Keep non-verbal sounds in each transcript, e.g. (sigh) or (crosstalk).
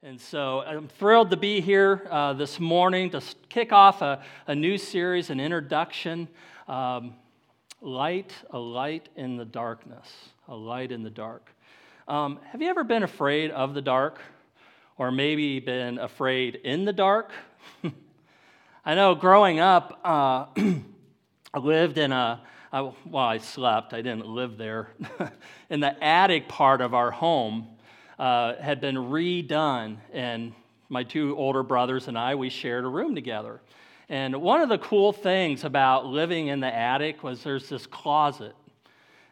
And so I'm thrilled to be here uh, this morning to kick off a, a new series, an introduction um, Light, a light in the darkness. A light in the dark. Um, have you ever been afraid of the dark? Or maybe been afraid in the dark? (laughs) I know growing up, uh, (clears throat) I lived in a, I, well, I slept, I didn't live there, (laughs) in the attic part of our home uh, had been redone, and my two older brothers and I, we shared a room together. And one of the cool things about living in the attic was there's this closet.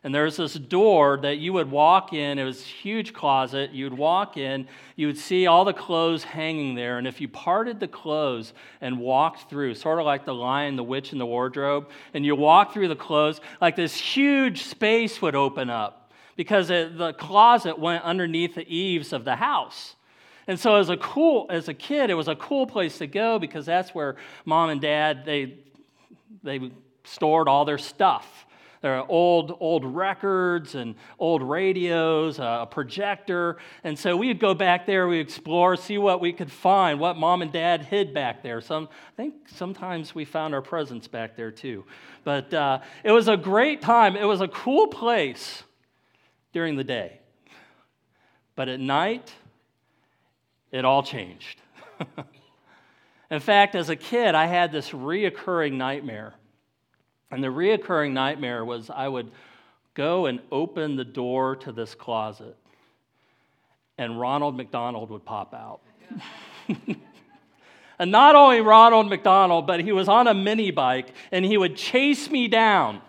And there's this door that you would walk in. It was a huge closet. You'd walk in, you would see all the clothes hanging there. And if you parted the clothes and walked through, sort of like the lion, the witch, and the wardrobe, and you walk through the clothes, like this huge space would open up because it, the closet went underneath the eaves of the house. And so as a cool as a kid, it was a cool place to go because that's where mom and dad they they stored all their stuff. There are old old records and old radios, a projector, and so we'd go back there, we'd explore, see what we could find, what mom and dad hid back there. Some I think sometimes we found our presents back there too, but uh, it was a great time. It was a cool place during the day. But at night, it all changed. (laughs) In fact, as a kid, I had this reoccurring nightmare. And the reoccurring nightmare was I would go and open the door to this closet, and Ronald McDonald would pop out. (laughs) and not only Ronald McDonald, but he was on a mini bike, and he would chase me down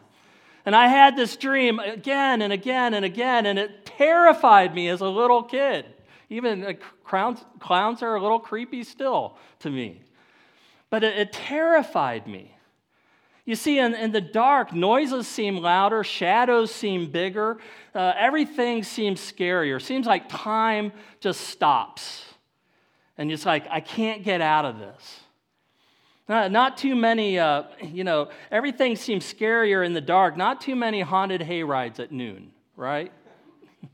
and I had this dream again and again and again, and it terrified me as a little kid. Even uh, clowns, clowns are a little creepy still to me. But it, it terrified me. You see, in, in, the dark, noises seem louder, shadows seem bigger, uh, everything seems scarier. Seems like time just stops. And it's like, I can't get out of this. Not, not too many, uh, you know, everything seems scarier in the dark. Not too many haunted hayrides at noon, right? (laughs)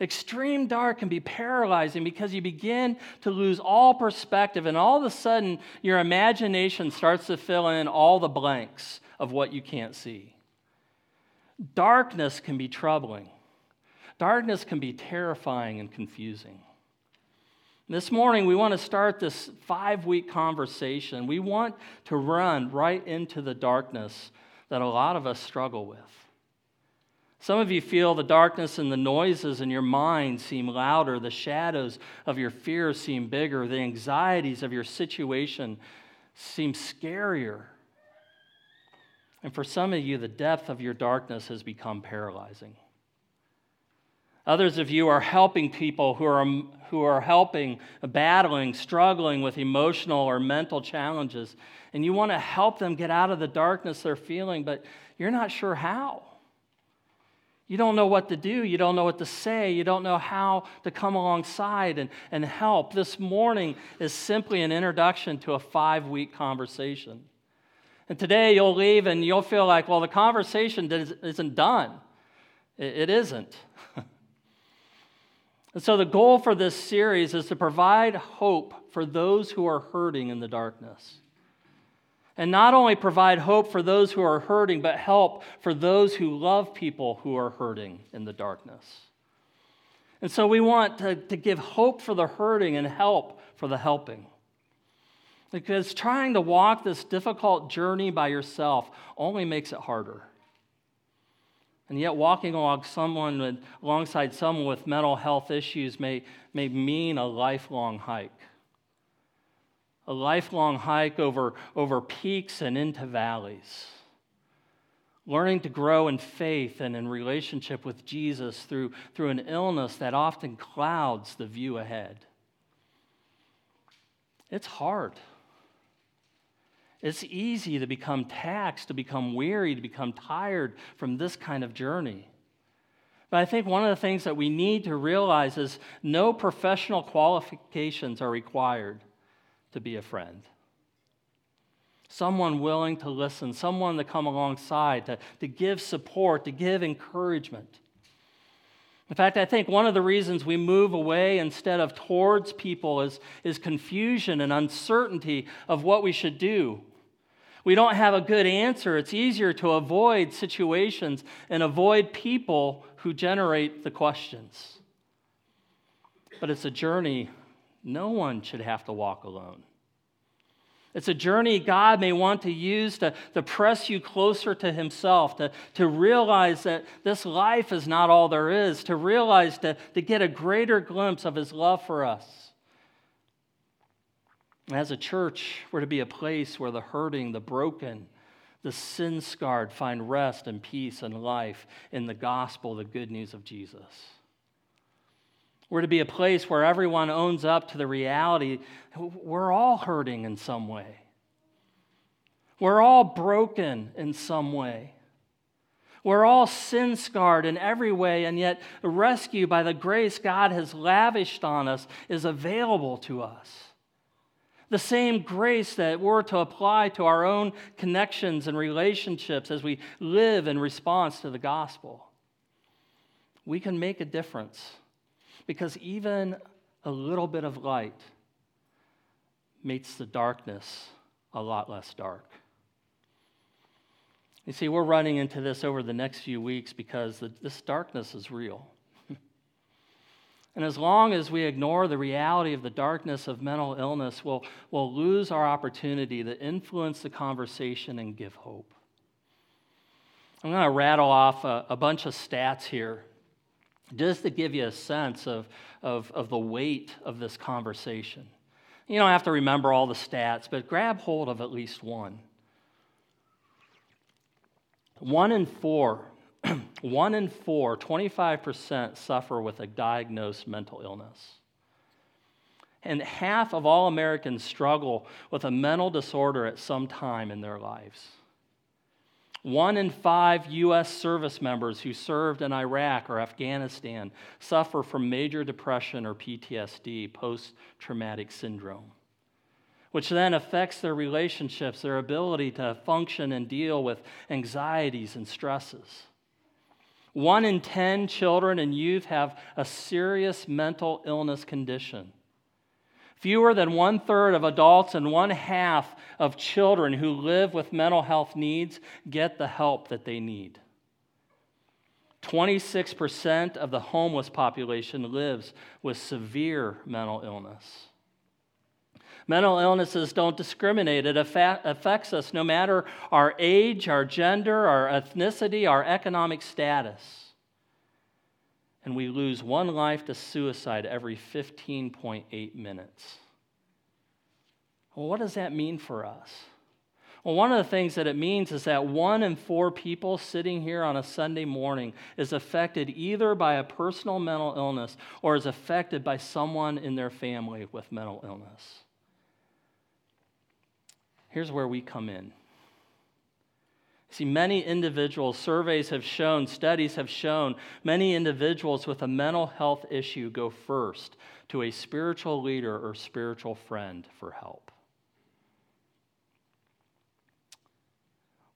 Extreme dark can be paralyzing because you begin to lose all perspective, and all of a sudden, your imagination starts to fill in all the blanks of what you can't see. Darkness can be troubling, darkness can be terrifying and confusing. This morning, we want to start this five week conversation. We want to run right into the darkness that a lot of us struggle with. Some of you feel the darkness and the noises in your mind seem louder, the shadows of your fears seem bigger, the anxieties of your situation seem scarier. And for some of you, the depth of your darkness has become paralyzing. Others of you are helping people who are, who are helping, battling, struggling with emotional or mental challenges, and you want to help them get out of the darkness they're feeling, but you're not sure how. You don't know what to do. You don't know what to say. You don't know how to come alongside and, and help. This morning is simply an introduction to a five week conversation. And today you'll leave and you'll feel like, well, the conversation isn't done. It isn't. (laughs) And so, the goal for this series is to provide hope for those who are hurting in the darkness. And not only provide hope for those who are hurting, but help for those who love people who are hurting in the darkness. And so, we want to, to give hope for the hurting and help for the helping. Because trying to walk this difficult journey by yourself only makes it harder. And yet, walking along someone with, alongside someone with mental health issues may, may mean a lifelong hike. A lifelong hike over, over peaks and into valleys. Learning to grow in faith and in relationship with Jesus through, through an illness that often clouds the view ahead. It's hard. It's easy to become taxed, to become weary, to become tired from this kind of journey. But I think one of the things that we need to realize is no professional qualifications are required to be a friend. Someone willing to listen, someone to come alongside, to, to give support, to give encouragement. In fact, I think one of the reasons we move away instead of towards people is, is confusion and uncertainty of what we should do. We don't have a good answer. It's easier to avoid situations and avoid people who generate the questions. But it's a journey no one should have to walk alone. It's a journey God may want to use to, to press you closer to Himself, to, to realize that this life is not all there is, to realize to, to get a greater glimpse of His love for us. As a church, we're to be a place where the hurting, the broken, the sin scarred find rest and peace and life in the gospel, the good news of Jesus. We're to be a place where everyone owns up to the reality we're all hurting in some way. We're all broken in some way. We're all sin scarred in every way, and yet the rescue by the grace God has lavished on us is available to us. The same grace that we're to apply to our own connections and relationships as we live in response to the gospel. We can make a difference because even a little bit of light makes the darkness a lot less dark. You see, we're running into this over the next few weeks because the, this darkness is real. And as long as we ignore the reality of the darkness of mental illness, we'll, we'll lose our opportunity to influence the conversation and give hope. I'm going to rattle off a, a bunch of stats here just to give you a sense of, of, of the weight of this conversation. You don't have to remember all the stats, but grab hold of at least one. One in four, (clears throat) one in four, 25% suffer with a diagnosed mental illness. And half of all Americans struggle with a mental disorder at some time in their lives. One in five U.S. service members who served in Iraq or Afghanistan suffer from major depression or PTSD, post traumatic syndrome, which then affects their relationships, their ability to function and deal with anxieties and stresses. One in 10 children and youth have a serious mental illness condition. Fewer than one third of adults and one half of children who live with mental health needs get the help that they need. 26% of the homeless population lives with severe mental illness. Mental illnesses don't discriminate. It affects us no matter our age, our gender, our ethnicity, our economic status and we lose one life to suicide every 15.8 minutes. Well, what does that mean for us? Well, one of the things that it means is that one in four people sitting here on a Sunday morning is affected either by a personal mental illness or is affected by someone in their family with mental illness. Here's where we come in. See, many individuals, surveys have shown, studies have shown, many individuals with a mental health issue go first to a spiritual leader or spiritual friend for help.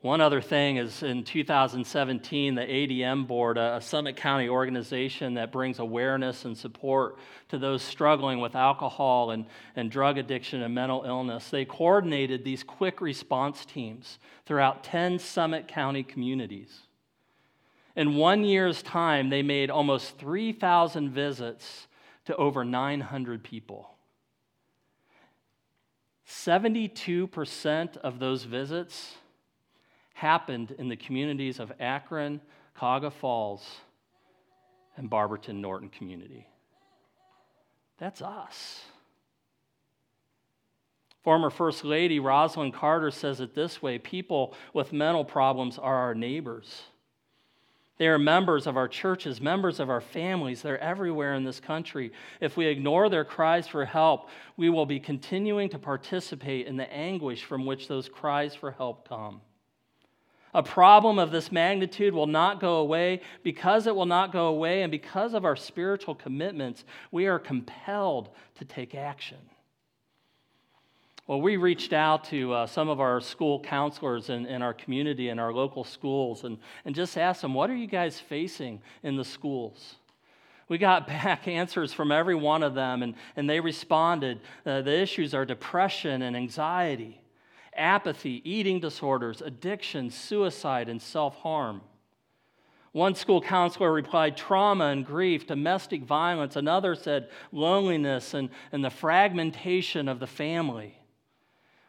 One other thing is in 2017, the ADM Board, a Summit County organization that brings awareness and support to those struggling with alcohol and, and drug addiction and mental illness, they coordinated these quick response teams throughout 10 Summit County communities. In one year's time, they made almost 3,000 visits to over 900 people. 72% of those visits happened in the communities of Akron, Cuyahoga Falls, and Barberton Norton community. That's us. Former First Lady Rosalynn Carter says it this way people with mental problems are our neighbors. They are members of our churches, members of our families. They're everywhere in this country. If we ignore their cries for help, we will be continuing to participate in the anguish from which those cries for help come. A problem of this magnitude will not go away. Because it will not go away, and because of our spiritual commitments, we are compelled to take action. Well, we reached out to uh, some of our school counselors in, in our community and our local schools and, and just asked them, what are you guys facing in the schools? We got (laughs) back answers from every one of them, and, and they responded. Uh, the issues are depression and anxiety, apathy, eating disorders, addiction, suicide, and self harm. One school counselor replied trauma and grief, domestic violence. Another said loneliness and, and the fragmentation of the family.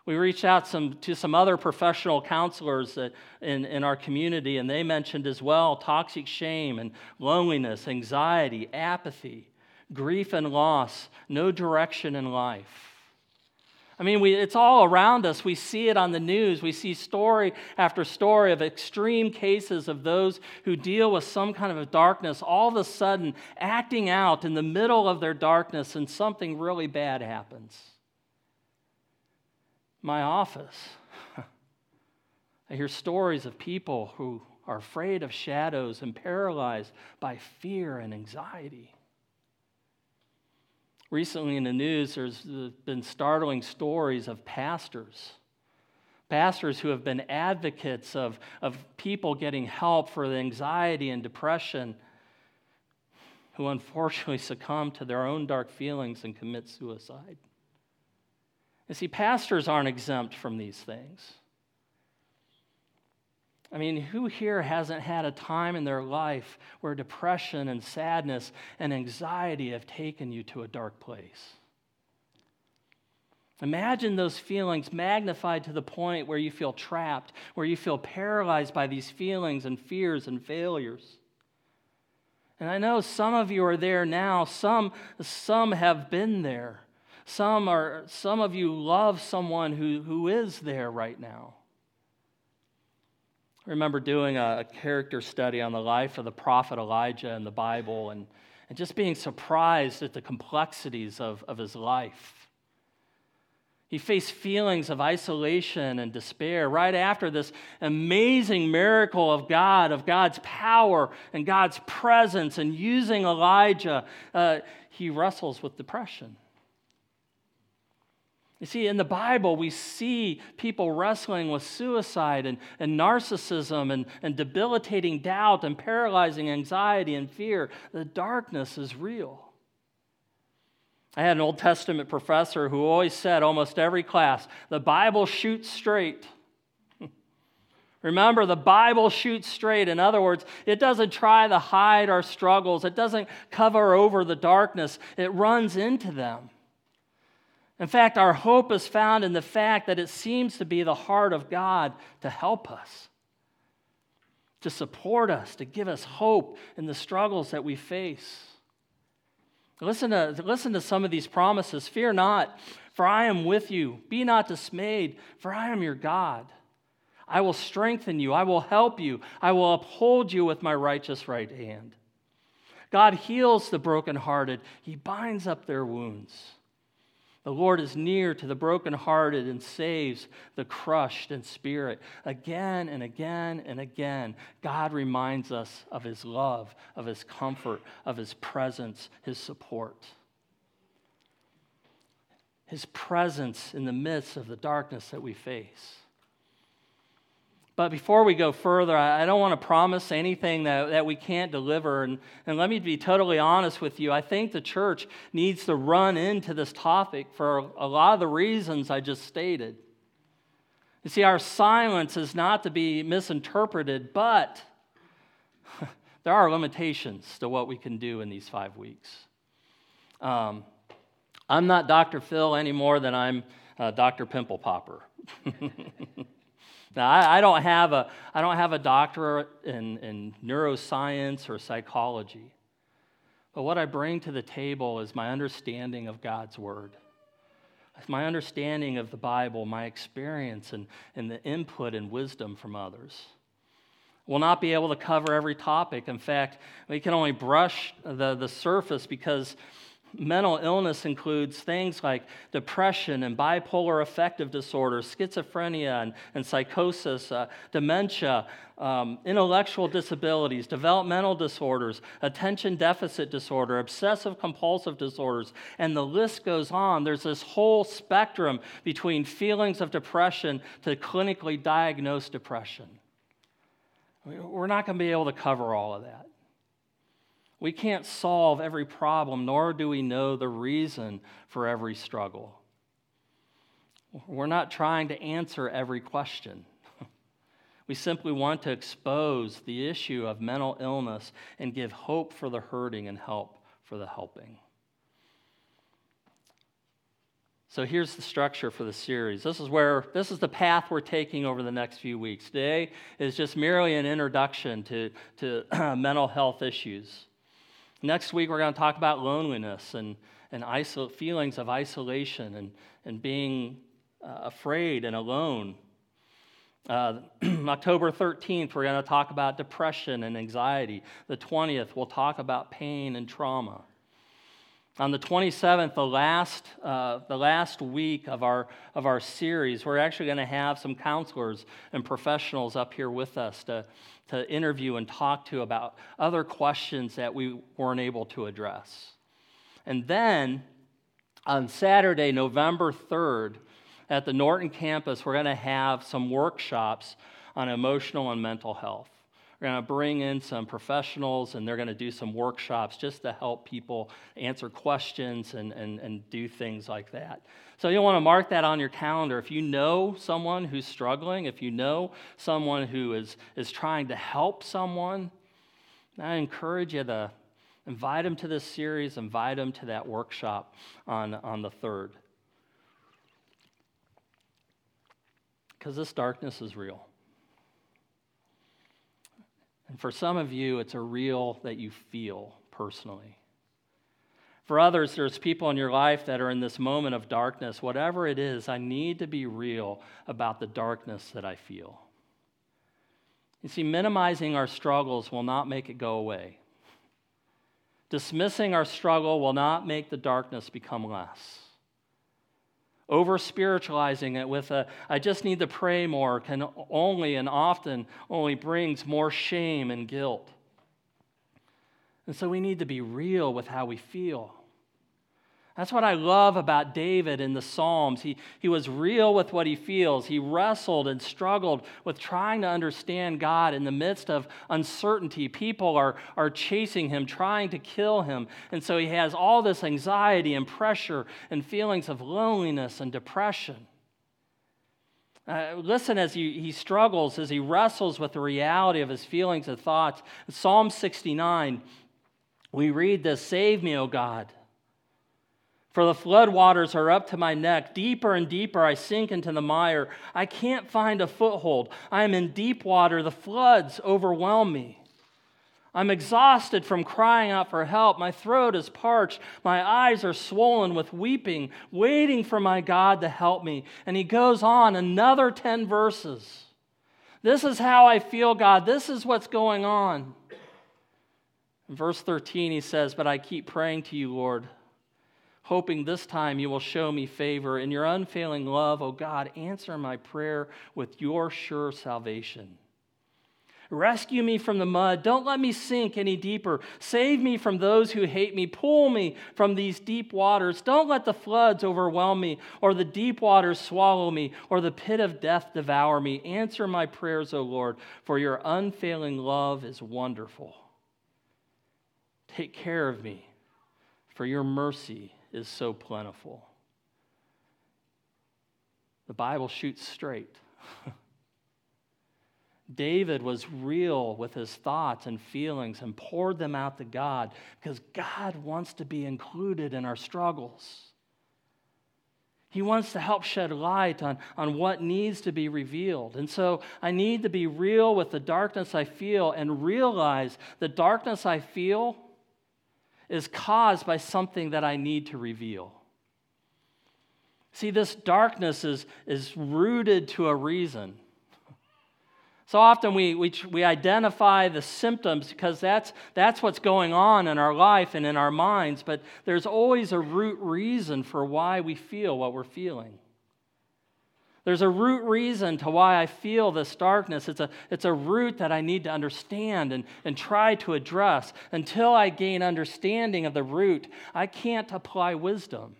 We reached out some, to some other professional counselors that, in, in our community, and they mentioned as well toxic shame and loneliness, anxiety, apathy, grief and loss, no direction in life. I mean, we, it's all around us. We see it on the news. We see story after story of extreme cases of those who deal with some kind of darkness, all of a sudden acting out in the middle of their darkness, and something really bad happens my office, (laughs) I hear stories of people who are afraid of shadows and paralyzed by fear and anxiety. Recently in the news, there's been startling stories of pastors. Pastors who have been advocates of, of people getting help for the anxiety and depression, who unfortunately (laughs) succumb to their own dark feelings and commit suicide. You see, pastors aren't exempt from these things. I mean, who here hasn't had a time in their life where depression and sadness and anxiety have taken you to a dark place? Imagine those feelings magnified to the point where you feel trapped, where you feel paralyzed by these feelings and fears and failures. And I know some of you are there now, some, some have been there. Some, are, some of you love someone who, who is there right now. I remember doing a, character study on the life of the prophet Elijah in the Bible and, and just being surprised at the complexities of, of his life. He faced feelings of isolation and despair right after this amazing miracle of God, of God's power and God's presence, and using Elijah, uh, he wrestles with depression. You see, in the Bible, we see people wrestling with suicide and, and narcissism and, and debilitating doubt and paralyzing anxiety and fear. The darkness is real. I had an Old Testament professor who always said, almost every class, the Bible shoots straight. (laughs) Remember, the Bible shoots straight. In other words, it doesn't try to hide our struggles, it doesn't cover over the darkness, it runs into them. In fact, our hope is found in the fact that it seems to be the heart of God to help us, to support us, to give us hope in the struggles that we face. Listen to, listen to some of these promises. Fear not, for I am with you. Be not dismayed, for I am your God. I will strengthen you. I will help you. I will uphold you with my righteous right hand. God heals the brokenhearted, He binds up their wounds. The Lord is near to the brokenhearted and saves the crushed in spirit. Again and again and again, God reminds us of his love, of his comfort, of his presence, his support. His presence in the midst of the darkness that we face. But before we go further, I don't want to promise anything that, that we can't deliver. And, and let me be totally honest with you. I think the church needs to run into this topic for a lot of the reasons I just stated. You see, our silence is not to be misinterpreted, but (laughs) there are limitations to what we can do in these five weeks. Um, I'm not Dr. Phil any more than I'm uh, Dr. Pimple Popper. (laughs) Now, I, I, don't have a, I don't have a doctorate in, in neuroscience or psychology, but what I bring to the table is my understanding of God's Word. My understanding of the Bible, my experience, and, and the input and wisdom from others. We'll not be able to cover every topic. In fact, we can only brush the, the surface because mental illness includes things like depression and bipolar affective disorder, schizophrenia and, and psychosis, uh, dementia, um, intellectual disabilities, developmental disorders, attention deficit disorder, obsessive compulsive disorders, and the list goes on. There's this whole spectrum between feelings of depression to clinically diagnosed depression. We're not going to be able to cover all of that. We can't solve every problem, nor do we know the reason for every struggle. We're not trying to answer every question. (laughs) We simply want to expose the issue of mental illness and give hope for the hurting and help for the helping. So here's the structure for the series. This is where this is the path we're taking over the next few weeks. Today is just merely an introduction to, to (clears throat) mental health issues. Next week we're going to talk about loneliness and, and isol- feelings of isolation and, and being uh, afraid and alone. Uh, (clears throat) October 13th, we're going to talk about depression and anxiety. The 20th, we'll talk about pain and trauma. On the 27th, the last, uh, the last week of our, of our series, we're actually going to have some counselors and professionals up here with us to, to interview and talk to about other questions that we weren't able to address. And then on Saturday, November 3rd, at the Norton campus, we're going to have some workshops on emotional and mental health. Going to bring in some professionals and they're going to do some workshops just to help people answer questions and, and, and do things like that. So you'll want to mark that on your calendar. If you know someone who's struggling, if you know someone who is, is trying to help someone, I encourage you to invite them to this series, invite them to that workshop on, on the 3rd. Because this darkness is real. And for some of you, it's a real that you feel personally. For others, there's people in your life that are in this moment of darkness. Whatever it is, I need to be real about the darkness that I feel. You see, minimizing our struggles will not make it go away. Dismissing our struggle will not make the darkness become less. Over spiritualizing it with a, I just need to pray more, can only and often only brings more shame and guilt. And so we need to be real with how we feel. That's what I love about David in the Psalms. He, he was real with what he feels. He wrestled and struggled with trying to understand God in the midst of uncertainty. People are, are chasing him, trying to kill him. And so he has all this anxiety and pressure and feelings of loneliness and depression. Uh, listen as he, he struggles, as he wrestles with the reality of his feelings and thoughts. In Psalm 69, we read this Save me, O God for the floodwaters are up to my neck. Deeper and deeper I sink into the mire. I can't find a foothold. I am in deep water. The floods overwhelm me. I'm exhausted from crying out for help. My throat is parched. My eyes are swollen with weeping, waiting for my God to help me. And he goes on another 10 verses. This is how I feel, God. This is what's going on. In verse 13, he says, But I keep praying to you, Lord hoping this time you will show me favor. In your unfailing love, O oh God, answer my prayer with your sure salvation. Rescue me from the mud. Don't let me sink any deeper. Save me from those who hate me. Pull me from these deep waters. Don't let the floods overwhelm me, or the deep waters swallow me, or the pit of death devour me. Answer my prayers, O Lord, for your unfailing love is wonderful. Take care of me, for your mercy is so plentiful. The Bible shoots straight. (laughs) David was real with his thoughts and feelings and poured them out to God because God wants to be included in our struggles. He wants to help shed light on, on what needs to be revealed. And so I need to be real with the darkness I feel and realize the darkness I feel is caused by something that I need to reveal. See, this darkness is, is rooted to a reason. So often we, we, we identify the symptoms because that's, that's what's going on in our life and in our minds, but there's always a root reason for why we feel what we're feeling. There's a root reason to why I feel this darkness. It's a, it's a root that I need to understand and, and try to address. Until I gain understanding of the root, I can't apply wisdom.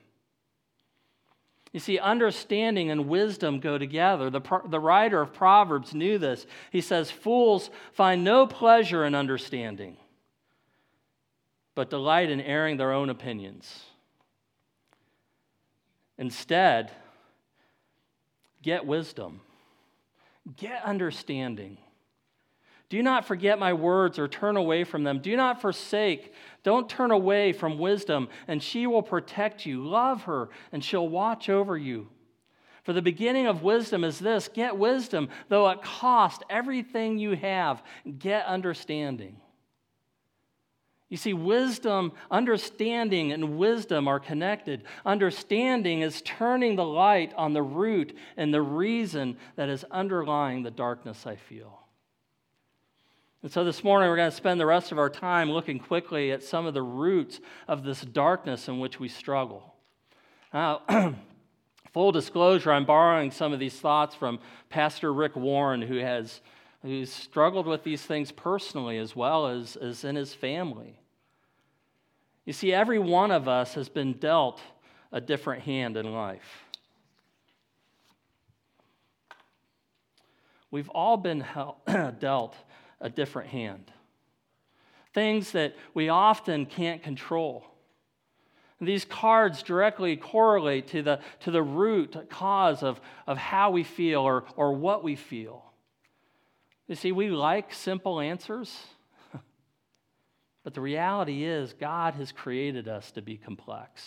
You see, understanding and wisdom go together. The, the writer of Proverbs knew this. He says, Fools find no pleasure in understanding. but delight in airing their own opinions. Instead, get wisdom, get understanding. Do not forget my words or turn away from them. Do not forsake, don't turn away from wisdom, and she will protect you. Love her, and she'll watch over you. For the beginning of wisdom is this get wisdom, though it cost everything you have, get understanding. You see, wisdom, understanding, and wisdom are connected. Understanding is turning the light on the root and the reason that is underlying the darkness I feel. And so this morning, we're going to spend the rest of our time looking quickly at some of the roots of this darkness in which we struggle. Now, (clears throat) full disclosure, I'm borrowing some of these thoughts from Pastor Rick Warren, who has who's struggled with these things personally as well as, as in his family. You see, every one of us has been dealt a different hand in life. We've all been (clears throat) dealt a different hand. Things that we often can't control. These cards directly correlate to the, to the root cause of, of how we feel or, or what we feel. You see, we like simple answers, but the reality is God has created us to be complex.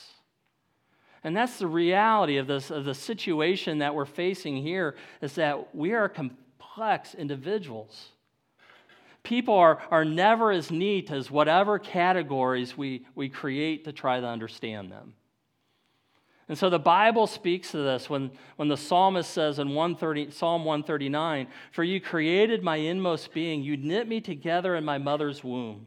And that's the reality of, this, of the situation that we're facing here is that we are complex individuals. People are, are never as neat as whatever categories we, we create to try to understand them. And so the Bible speaks to this when, when the psalmist says in 130, Psalm 139 For you created my inmost being, you knit me together in my mother's womb.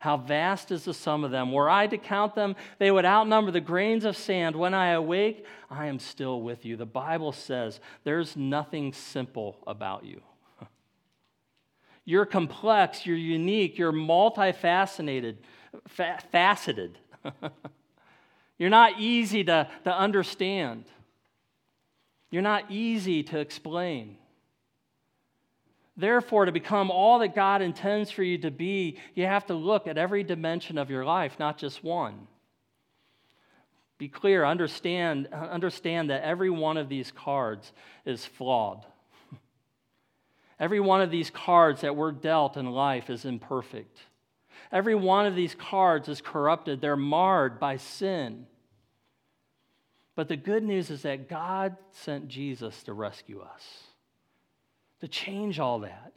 How vast is the sum of them. Were I to count them, they would outnumber the grains of sand. When I awake, I am still with you. The Bible says there's nothing simple about you. (laughs) You're complex, you're unique, you're multifaceted, fa- faceted. (laughs) You're not easy to, to understand. You're not easy to explain. Therefore, to become all that God intends for you to be, you have to look at every dimension of your life, not just one. Be clear, understand, understand that every one of these cards is flawed. (laughs) Every one of these cards that we're dealt in life is imperfect. Every one of these cards is corrupted, they're marred by sin. But the good news is that God sent Jesus to rescue us, to change all that.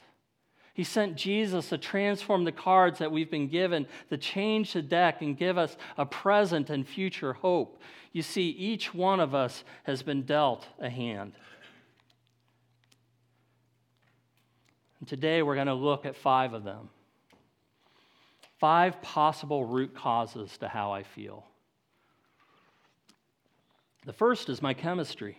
He sent Jesus to transform the cards that we've been given, to change the deck and give us a present and future hope. You see, each one of us has been dealt a hand. And today we're going to look at five of them. Five possible root causes to how I feel. The first is my chemistry.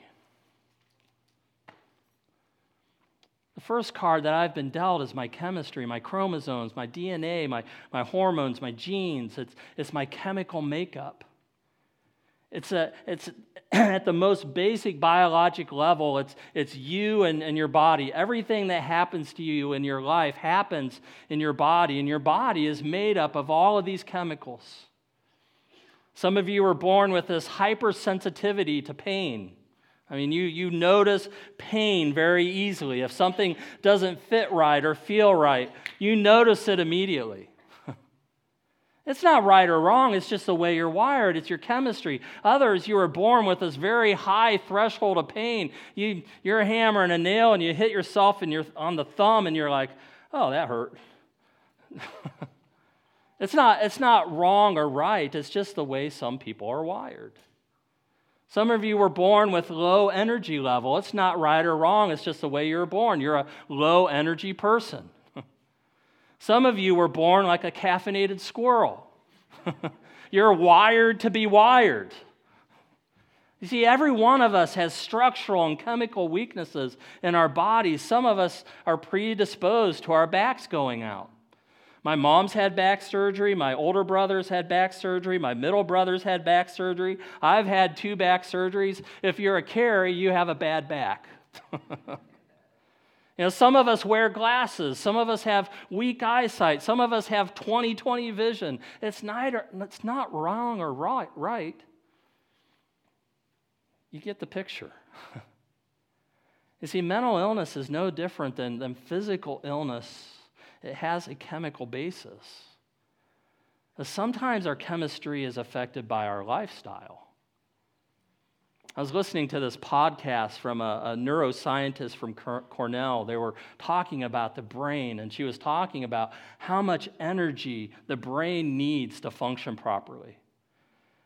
The first card that I've been dealt is my chemistry, my chromosomes, my DNA, my, my hormones, my genes. It's, it's my chemical makeup. It's, a, it's (clears throat) at the most basic biologic level, it's, it's you and, and your body. Everything that happens to you in your life happens in your body, and your body is made up of all of these chemicals. Some of you were born with this hypersensitivity to pain. I mean, you, you notice pain very easily. If something doesn't fit right or feel right, you notice it immediately. (laughs) It's not right or wrong, it's just the way you're wired, it's your chemistry. Others, you were born with this very high threshold of pain. You, you're hammering a nail and you hit yourself in your, on the thumb and you're like, oh, that hurt. (laughs) it's, not, it's not wrong or right, it's just the way some people are wired. Some of you were born with low energy level. It's not right or wrong, it's just the way you were born. You're a low energy person. (laughs) Some of you were born like a caffeinated squirrel. (laughs) You're wired to be wired. You see, every one of us has structural and chemical weaknesses in our bodies. Some of us are predisposed to our backs going out. My mom's had back surgery. My older brothers had back surgery. My middle brothers had back surgery. I've had two back surgeries. If you're a Carrie, you have a bad back. (laughs) you know, some of us wear glasses. Some of us have weak eyesight. Some of us have 20 20 vision. It's not, it's not wrong or right. right. You get the picture. (laughs) you see, mental illness is no different than, than physical illness it has a chemical basis. Sometimes our chemistry is affected by our lifestyle. I was listening to this podcast from a, a, neuroscientist from Cornell. They were talking about the brain, and she was talking about how much energy the brain needs to function properly.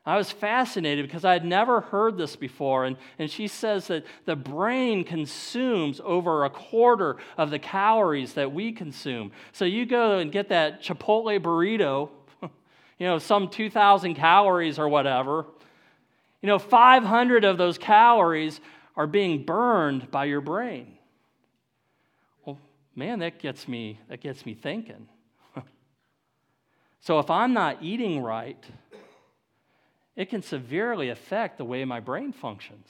I was fascinated because I had never heard this before. And, and she says that the brain consumes over a quarter of the calories that we consume. So you go and get that Chipotle burrito, (laughs) you know, some 2,000 calories or whatever. You know, 500 of those calories are being burned by your brain. Well, man, that gets me, that gets me thinking. (laughs) so if I'm not eating right, it can severely affect the way my brain functions.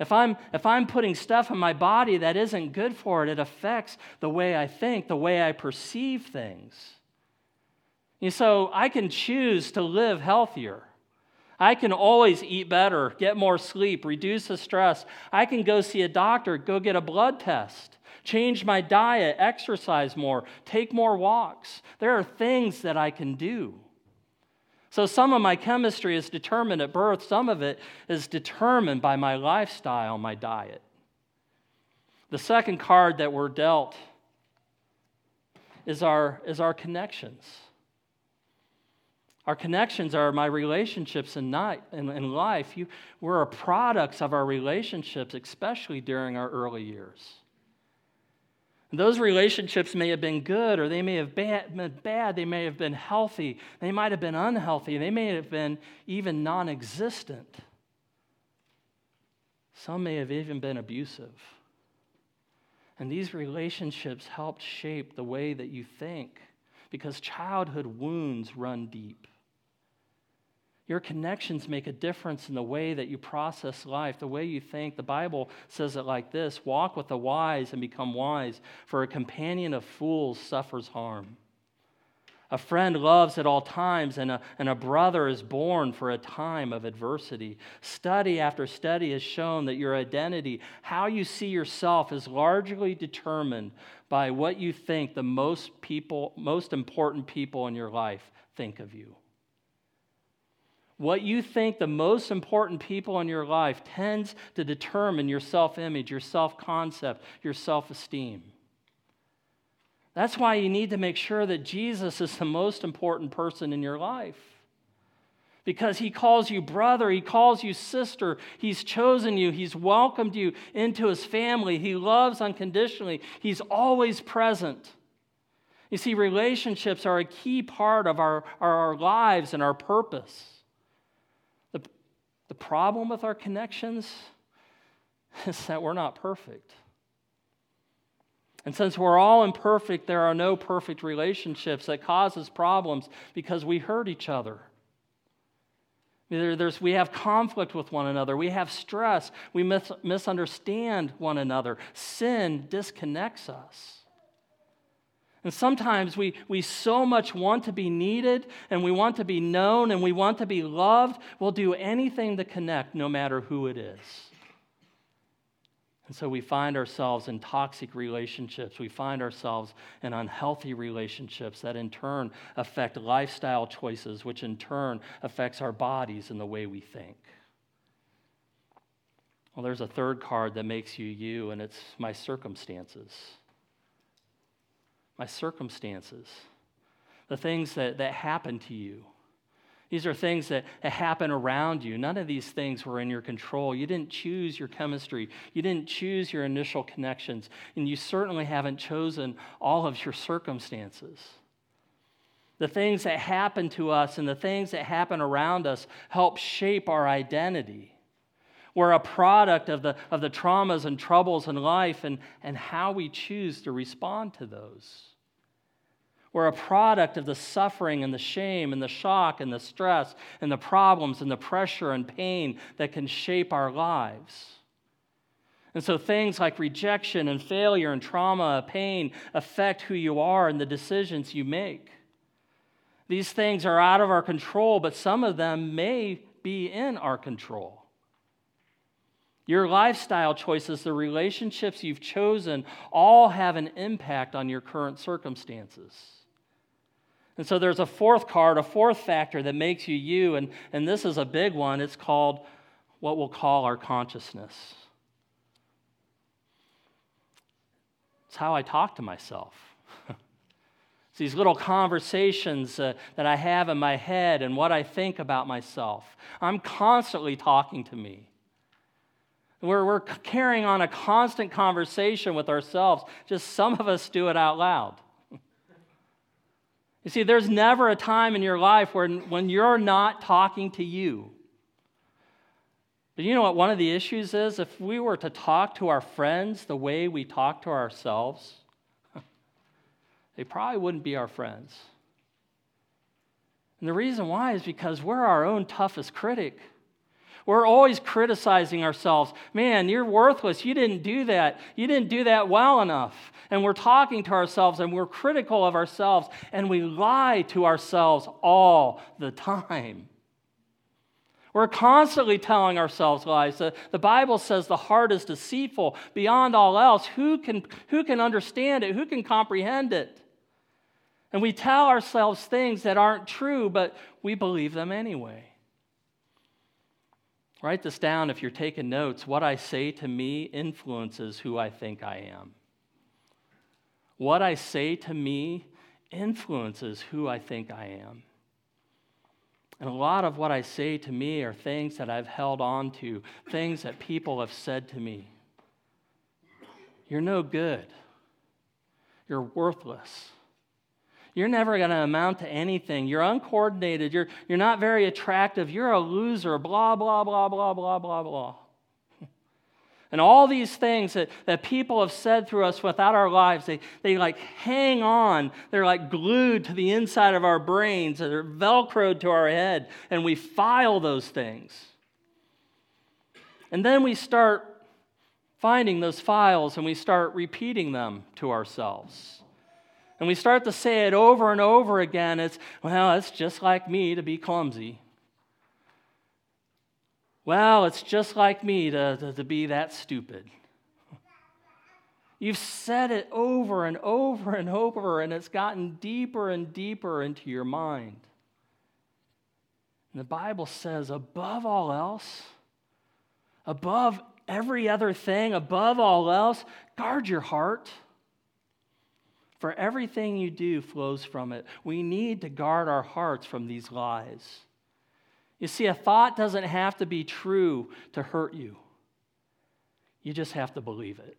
If I'm, if I'm putting stuff in my body that isn't good for it, it affects the way I think, the way I perceive things. And so I can choose to live healthier. I can always eat better, get more sleep, reduce the stress. I can go see a doctor, go get a blood test, change my diet, exercise more, take more walks. There are things that I can do. So, some of my chemistry is determined at birth, some of it is determined by my lifestyle, my diet. The second card that we're dealt is our, is our connections. Our connections are my relationships in, night, in, in life. You, we're products of our relationships, especially during our early years. Those relationships may have been good or they may have been bad. They may have been healthy. They might have been unhealthy. They may have been even non existent. Some may have even been abusive. And these relationships helped shape the way that you think because childhood wounds run deep. Your connections make a difference in the way that you process life, the way you think. The Bible says it like this Walk with the wise and become wise, for a companion of fools suffers harm. A friend loves at all times, and a, and a brother is born for a time of adversity. Study after study has shown that your identity, how you see yourself, is largely determined by what you think the most people, most important people in your life think of you. What you think the most important people in your life tends to determine your self image, your self concept, your self esteem. That's why you need to make sure that Jesus is the most important person in your life. Because he calls you brother, he calls you sister, he's chosen you, he's welcomed you into his family, he loves unconditionally, he's always present. You see, relationships are a key part of our, our lives and our purpose. The problem with our connections (laughs) is that we're not perfect. And since we're all imperfect, there are no perfect relationships that causes problems because we hurt each other. There's, we have conflict with one another. We have stress. We mis- misunderstand one another. Sin disconnects us. And sometimes we, we so much want to be needed and we want to be known and we want to be loved, we'll do anything to connect, no matter who it is. And so we find ourselves in toxic relationships. We find ourselves in unhealthy relationships that in turn affect lifestyle choices, which in turn affects our bodies and the way we think. Well, there's a third card that makes you you, and it's my circumstances my circumstances, the things that, that happen to you. These are things that, that happen around you. None of these things were in your control. You didn't choose your chemistry. You didn't choose your initial connections. And you certainly haven't chosen all of your circumstances. The things that happen to us and the things that happen around us help shape our identity. We're a product of the, of the traumas and troubles in life and, and how we choose to respond to those. We're a product of the suffering and the shame and the shock and the stress and the problems and the pressure and pain that can shape our lives. And so things like rejection and failure and trauma, and pain affect who you are and the decisions you make. These things are out of our control, but some of them may be in our control. Your lifestyle choices, the relationships you've chosen, all have an impact on your current circumstances. And so there's a fourth card, a fourth factor that makes you you, and, and this is a big one. It's called what we'll call our consciousness. It's how I talk to myself. (laughs) it's these little conversations uh, that I have in my head and what I think about myself. I'm constantly talking to me. We're, we're carrying on a constant conversation with ourselves. Just some of us do it out loud. You see, there's never a time in your life where, when you're not talking to you. But you know what one of the issues is? If we were to talk to our friends the way we talk to ourselves, (laughs) they probably wouldn't be our friends. And the reason why is because we're our own toughest critic. We're always criticizing ourselves. Man, you're worthless. You didn't do that. You didn't do that well enough. And we're talking to ourselves and we're critical of ourselves and we lie to ourselves all the time. We're constantly telling ourselves lies. The, the Bible says the heart is deceitful beyond all else. Who can, who can understand it? Who can comprehend it? And we tell ourselves things that aren't true, but we believe them anyway. Write this down if you're taking notes. What I say to me influences who I think I am. What I say to me influences who I think I am. And a lot of what I say to me are things that I've held on to, things that people have said to me. You're no good. You're worthless. You're never going to amount to anything. You're uncoordinated. You're, you're not very attractive. You're a loser. Blah, blah, blah, blah, blah, blah, blah. (laughs) And all these things that, that people have said through us without our lives, they, they like hang on. They're like glued to the inside of our brains, they're velcroed to our head, and we file those things. And then we start finding those files and we start repeating them to ourselves. And we start to say it over and over again. It's, well, it's just like me to be clumsy. Well, it's just like me to, to, to be that stupid. You've said it over and over and over, and it's gotten deeper and deeper into your mind. And the Bible says, above all else, above every other thing, above all else, guard your heart. For everything you do flows from it. We need to guard our hearts from these lies. You see, a thought doesn't have to be true to hurt you, you just have to believe it.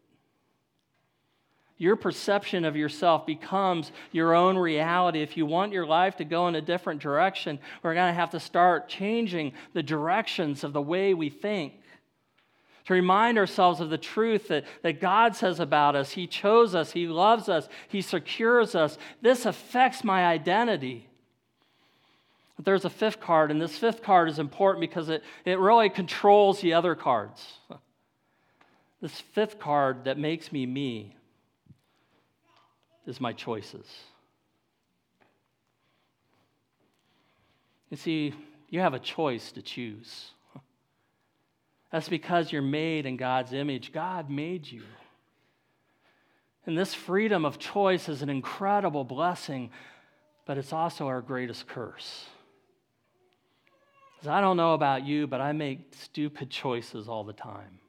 Your perception of yourself becomes your own reality. If you want your life to go in a different direction, we're going to have to start changing the directions of the way we think. To remind ourselves of the truth that, that God says about us. He chose us, He loves us, He secures us. This affects my identity. But there's a fifth card, and this fifth card is important because it, it really controls the other cards. This fifth card that makes me me is my choices. You see, you have a choice to choose. That's because you're made in God's image. God made you. And this freedom of choice is an incredible blessing, but it's also our greatest curse. Because I don't know about you, but I make stupid choices all the time.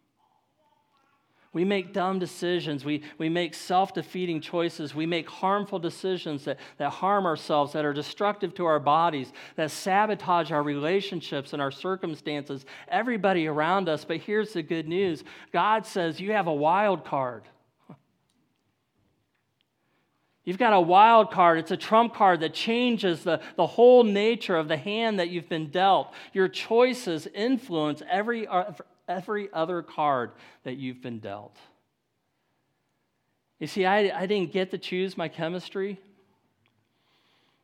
We make dumb decisions. We, we make self defeating choices. We make harmful decisions that, that harm ourselves, that are destructive to our bodies, that sabotage our relationships and our circumstances, everybody around us. But here's the good news God says you have a wild card. You've got a wild card. It's a trump card that changes the, the whole nature of the hand that you've been dealt. Your choices influence every, every other card that you've been dealt. You see, I, I didn't get to choose my chemistry,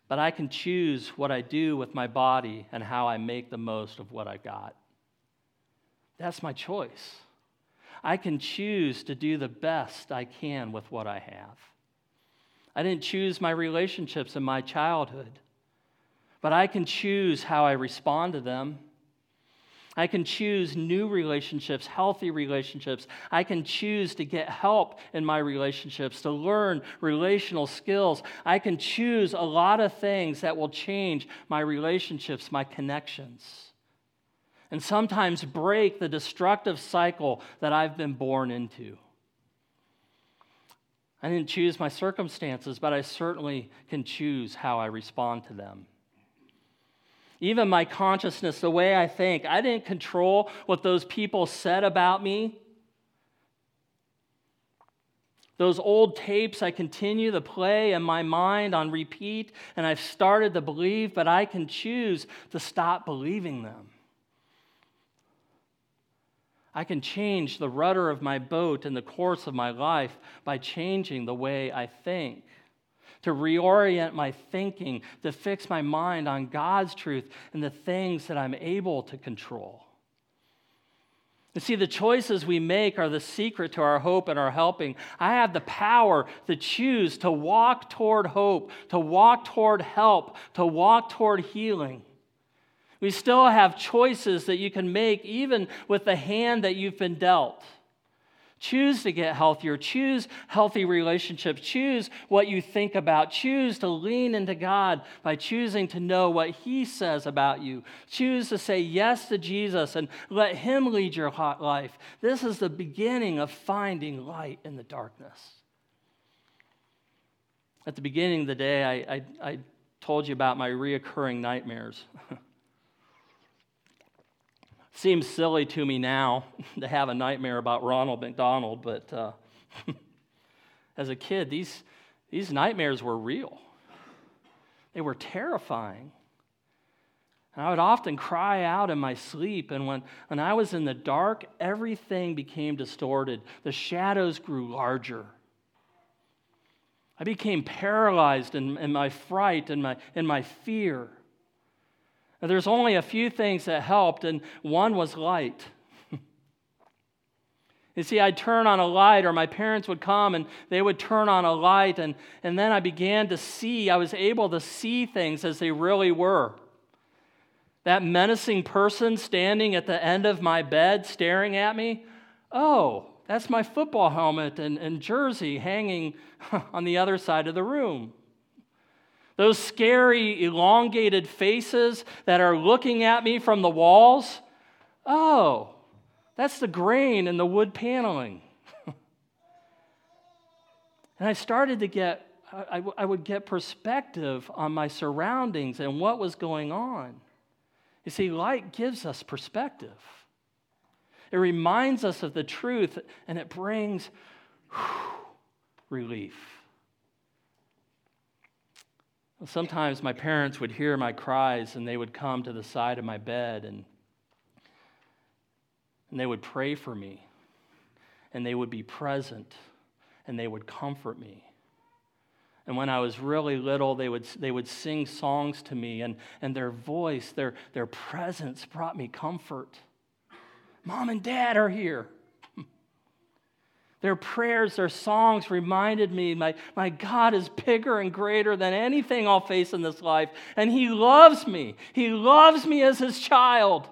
but I can choose what I do with my body and how I make the most of what I got. That's my choice. I can choose to do the best I can with what I have. I didn't choose my relationships in my childhood, but I can choose how I respond to them. I can choose new relationships, healthy relationships. I can choose to get help in my relationships, to learn relational skills. I can choose a lot of things that will change my relationships, my connections, and sometimes break the destructive cycle that I've been born into. I didn't choose my circumstances, but I certainly can choose how I respond to them. Even my consciousness, the way I think, I didn't control what those people said about me. Those old tapes I continue to play in my mind on repeat, and I've started to believe, but I can choose to stop believing them. I can change the rudder of my boat and the course of my life by changing the way I think. To reorient my thinking, to fix my mind on God's truth and the things that I'm able to control. You see, the choices we make are the secret to our hope and our helping. I have the power to choose to walk toward hope, to walk toward help, to walk toward healing. We still have choices that you can make, even with the hand that you've been dealt. Choose to get healthier. Choose healthy relationships. Choose what you think about. Choose to lean into God by choosing to know what He says about you. Choose to say yes to Jesus and let Him lead your life. This is the beginning of finding light in the darkness. At the beginning of the day, I, I, I told you about my reoccurring nightmares. (laughs) Seems silly to me now (laughs) to have a nightmare about Ronald McDonald, but uh, (laughs) as a kid, these, these nightmares were real. They were terrifying. And I would often cry out in my sleep. And when, when I was in the dark, everything became distorted. The shadows grew larger. I became paralyzed in, in my fright and my, in my fear. There's only a few things that helped, and one was light. (laughs) you see, I'd turn on a light, or my parents would come and they would turn on a light, and, and then I began to see, I was able to see things as they really were. That menacing person standing at the end of my bed staring at me, oh, that's my football helmet and, and jersey hanging (laughs) on the other side of the room. Those scary, elongated faces that are looking at me from the walls. Oh, that's the grain in the wood paneling. (laughs) and I started to get, I, I would get perspective on my surroundings and what was going on. You see, light gives us perspective. It reminds us of the truth and it brings whew, relief. Sometimes my parents would hear my cries and they would come to the side of my bed and, and they would pray for me and they would be present and they would comfort me. And when I was really little, they would, they would sing songs to me, and, and their voice, their, their presence brought me comfort. Mom and dad are here. Their prayers, their songs reminded me my, my God is bigger and greater than anything I'll face in this life. And He loves me. He loves me as His child.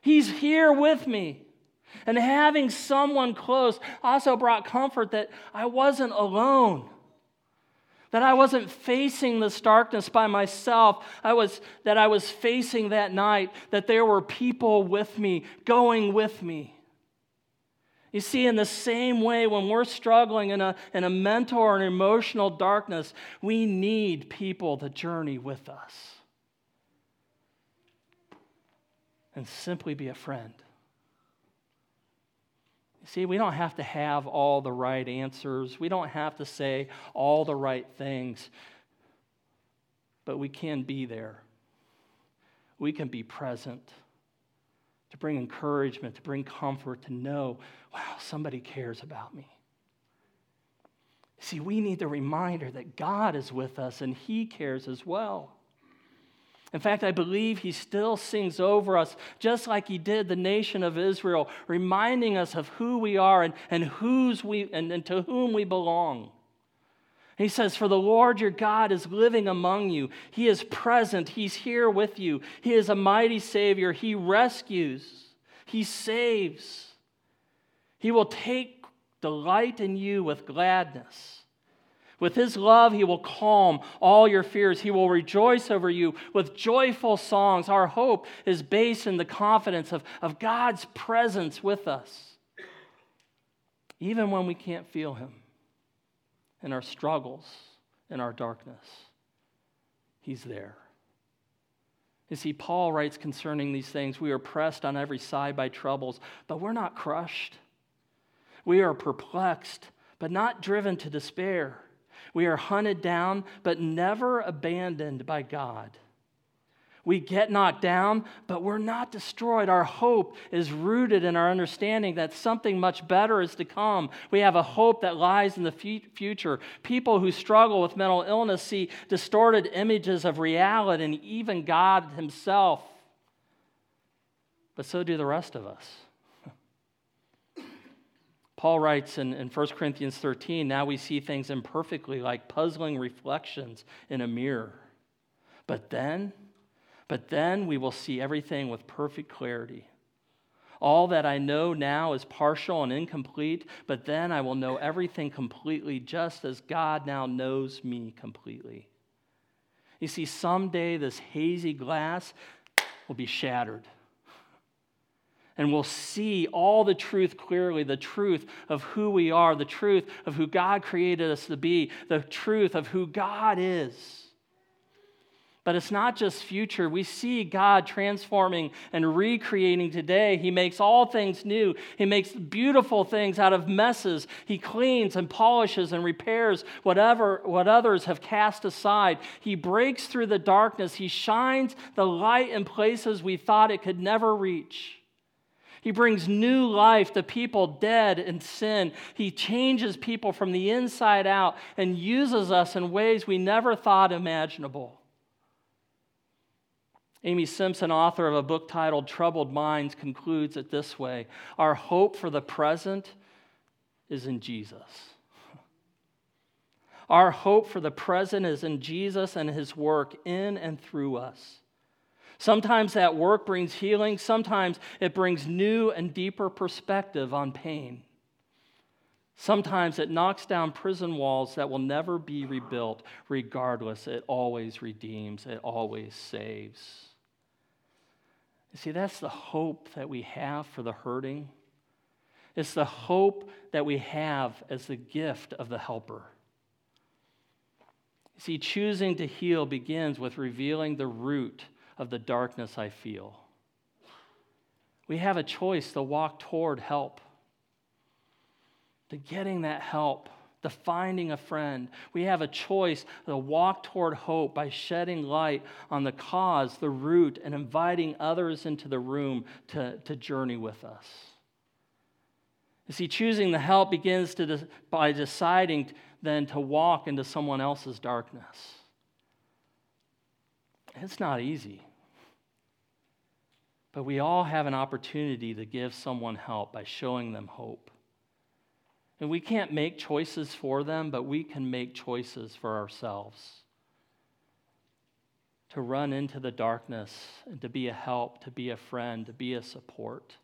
He's here with me. And having someone close also brought comfort that I wasn't alone. That I wasn't facing this darkness by myself. I was that I was facing that night, that there were people with me, going with me. You see, in the same way, when we're struggling in a, in a mental or an emotional darkness, we need people to journey with us and simply be a friend. You See, we don't have to have all the right answers. We don't have to say all the right things. But we can be there. We can be present to bring encouragement, to bring comfort, to know, wow, somebody cares about me. See, we need the reminder that God is with us and He cares as well. In fact, I believe he still sings over us, just like he did the nation of Israel, reminding us of who we are and, and, whose we, and, and to whom we belong. He says, For the Lord your God is living among you. He is present. He's here with you. He is a mighty Savior. He rescues, He saves. He will take delight in you with gladness. With his love, he will calm all your fears. He will rejoice over you with joyful songs. Our hope is based in the confidence of, of God's presence with us, even when we can't feel him in our struggles, in our darkness. He's there. You see, Paul writes concerning these things we are pressed on every side by troubles, but we're not crushed. We are perplexed, but not driven to despair. We are hunted down, but never abandoned by God. We get knocked down, but we're not destroyed. Our hope is rooted in our understanding that something much better is to come. We have a hope that lies in the future. People who struggle with mental illness see distorted images of reality and even God Himself. But so do the rest of us. (laughs) Paul writes in, in 1 Corinthians 13 now we see things imperfectly like puzzling reflections in a mirror. But then, but then we will see everything with perfect clarity. All that I know now is partial and incomplete, but then I will know everything completely, just as God now knows me completely. You see, someday this hazy glass will be shattered and we'll see all the truth clearly the truth of who we are, the truth of who God created us to be, the truth of who God is. But it's not just future. We see God transforming and recreating today. He makes all things new. He makes beautiful things out of messes. He cleans and polishes and repairs whatever what others have cast aside. He breaks through the darkness. He shines the light in places we thought it could never reach. He brings new life to people dead in sin. He changes people from the inside out and uses us in ways we never thought imaginable. Amy Simpson, author of a book titled Troubled Minds, concludes it this way Our hope for the present is in Jesus. (laughs) Our hope for the present is in Jesus and his work in and through us. Sometimes that work brings healing, sometimes it brings new and deeper perspective on pain. Sometimes it knocks down prison walls that will never be rebuilt. Regardless, it always redeems, it always saves. You see, that's the hope that we have for the hurting. It's the hope that we have as the gift of the helper. You See, choosing to heal begins with revealing the root of the darkness I feel. We have a choice to walk toward help, to getting that help, to finding a friend. We have a choice to walk toward hope by shedding light on the cause, the root, and inviting others into the room to, to journey with us. You see, choosing the help begins to, by deciding then to walk into someone else's darkness. It's not easy. But we all have an opportunity to give someone help by showing them hope. And we can't make choices for them, but we can make choices for ourselves. To run into the darkness and to be a help, to be a friend, to be a support.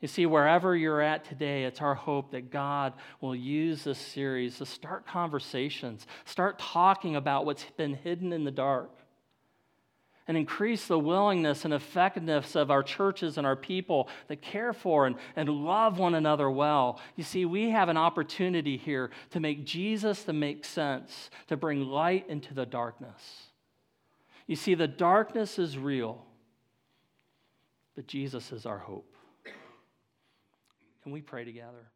You see, wherever you're at today, it's our hope that God will use this series to start conversations, start talking about what's been hidden in the dark and increase the willingness and effectiveness of our churches and our people that care for and, and love one another well. You see, we have an opportunity here to make Jesus to make sense, to bring light into the darkness. You see, the darkness is real, but Jesus is our hope. Can we pray together?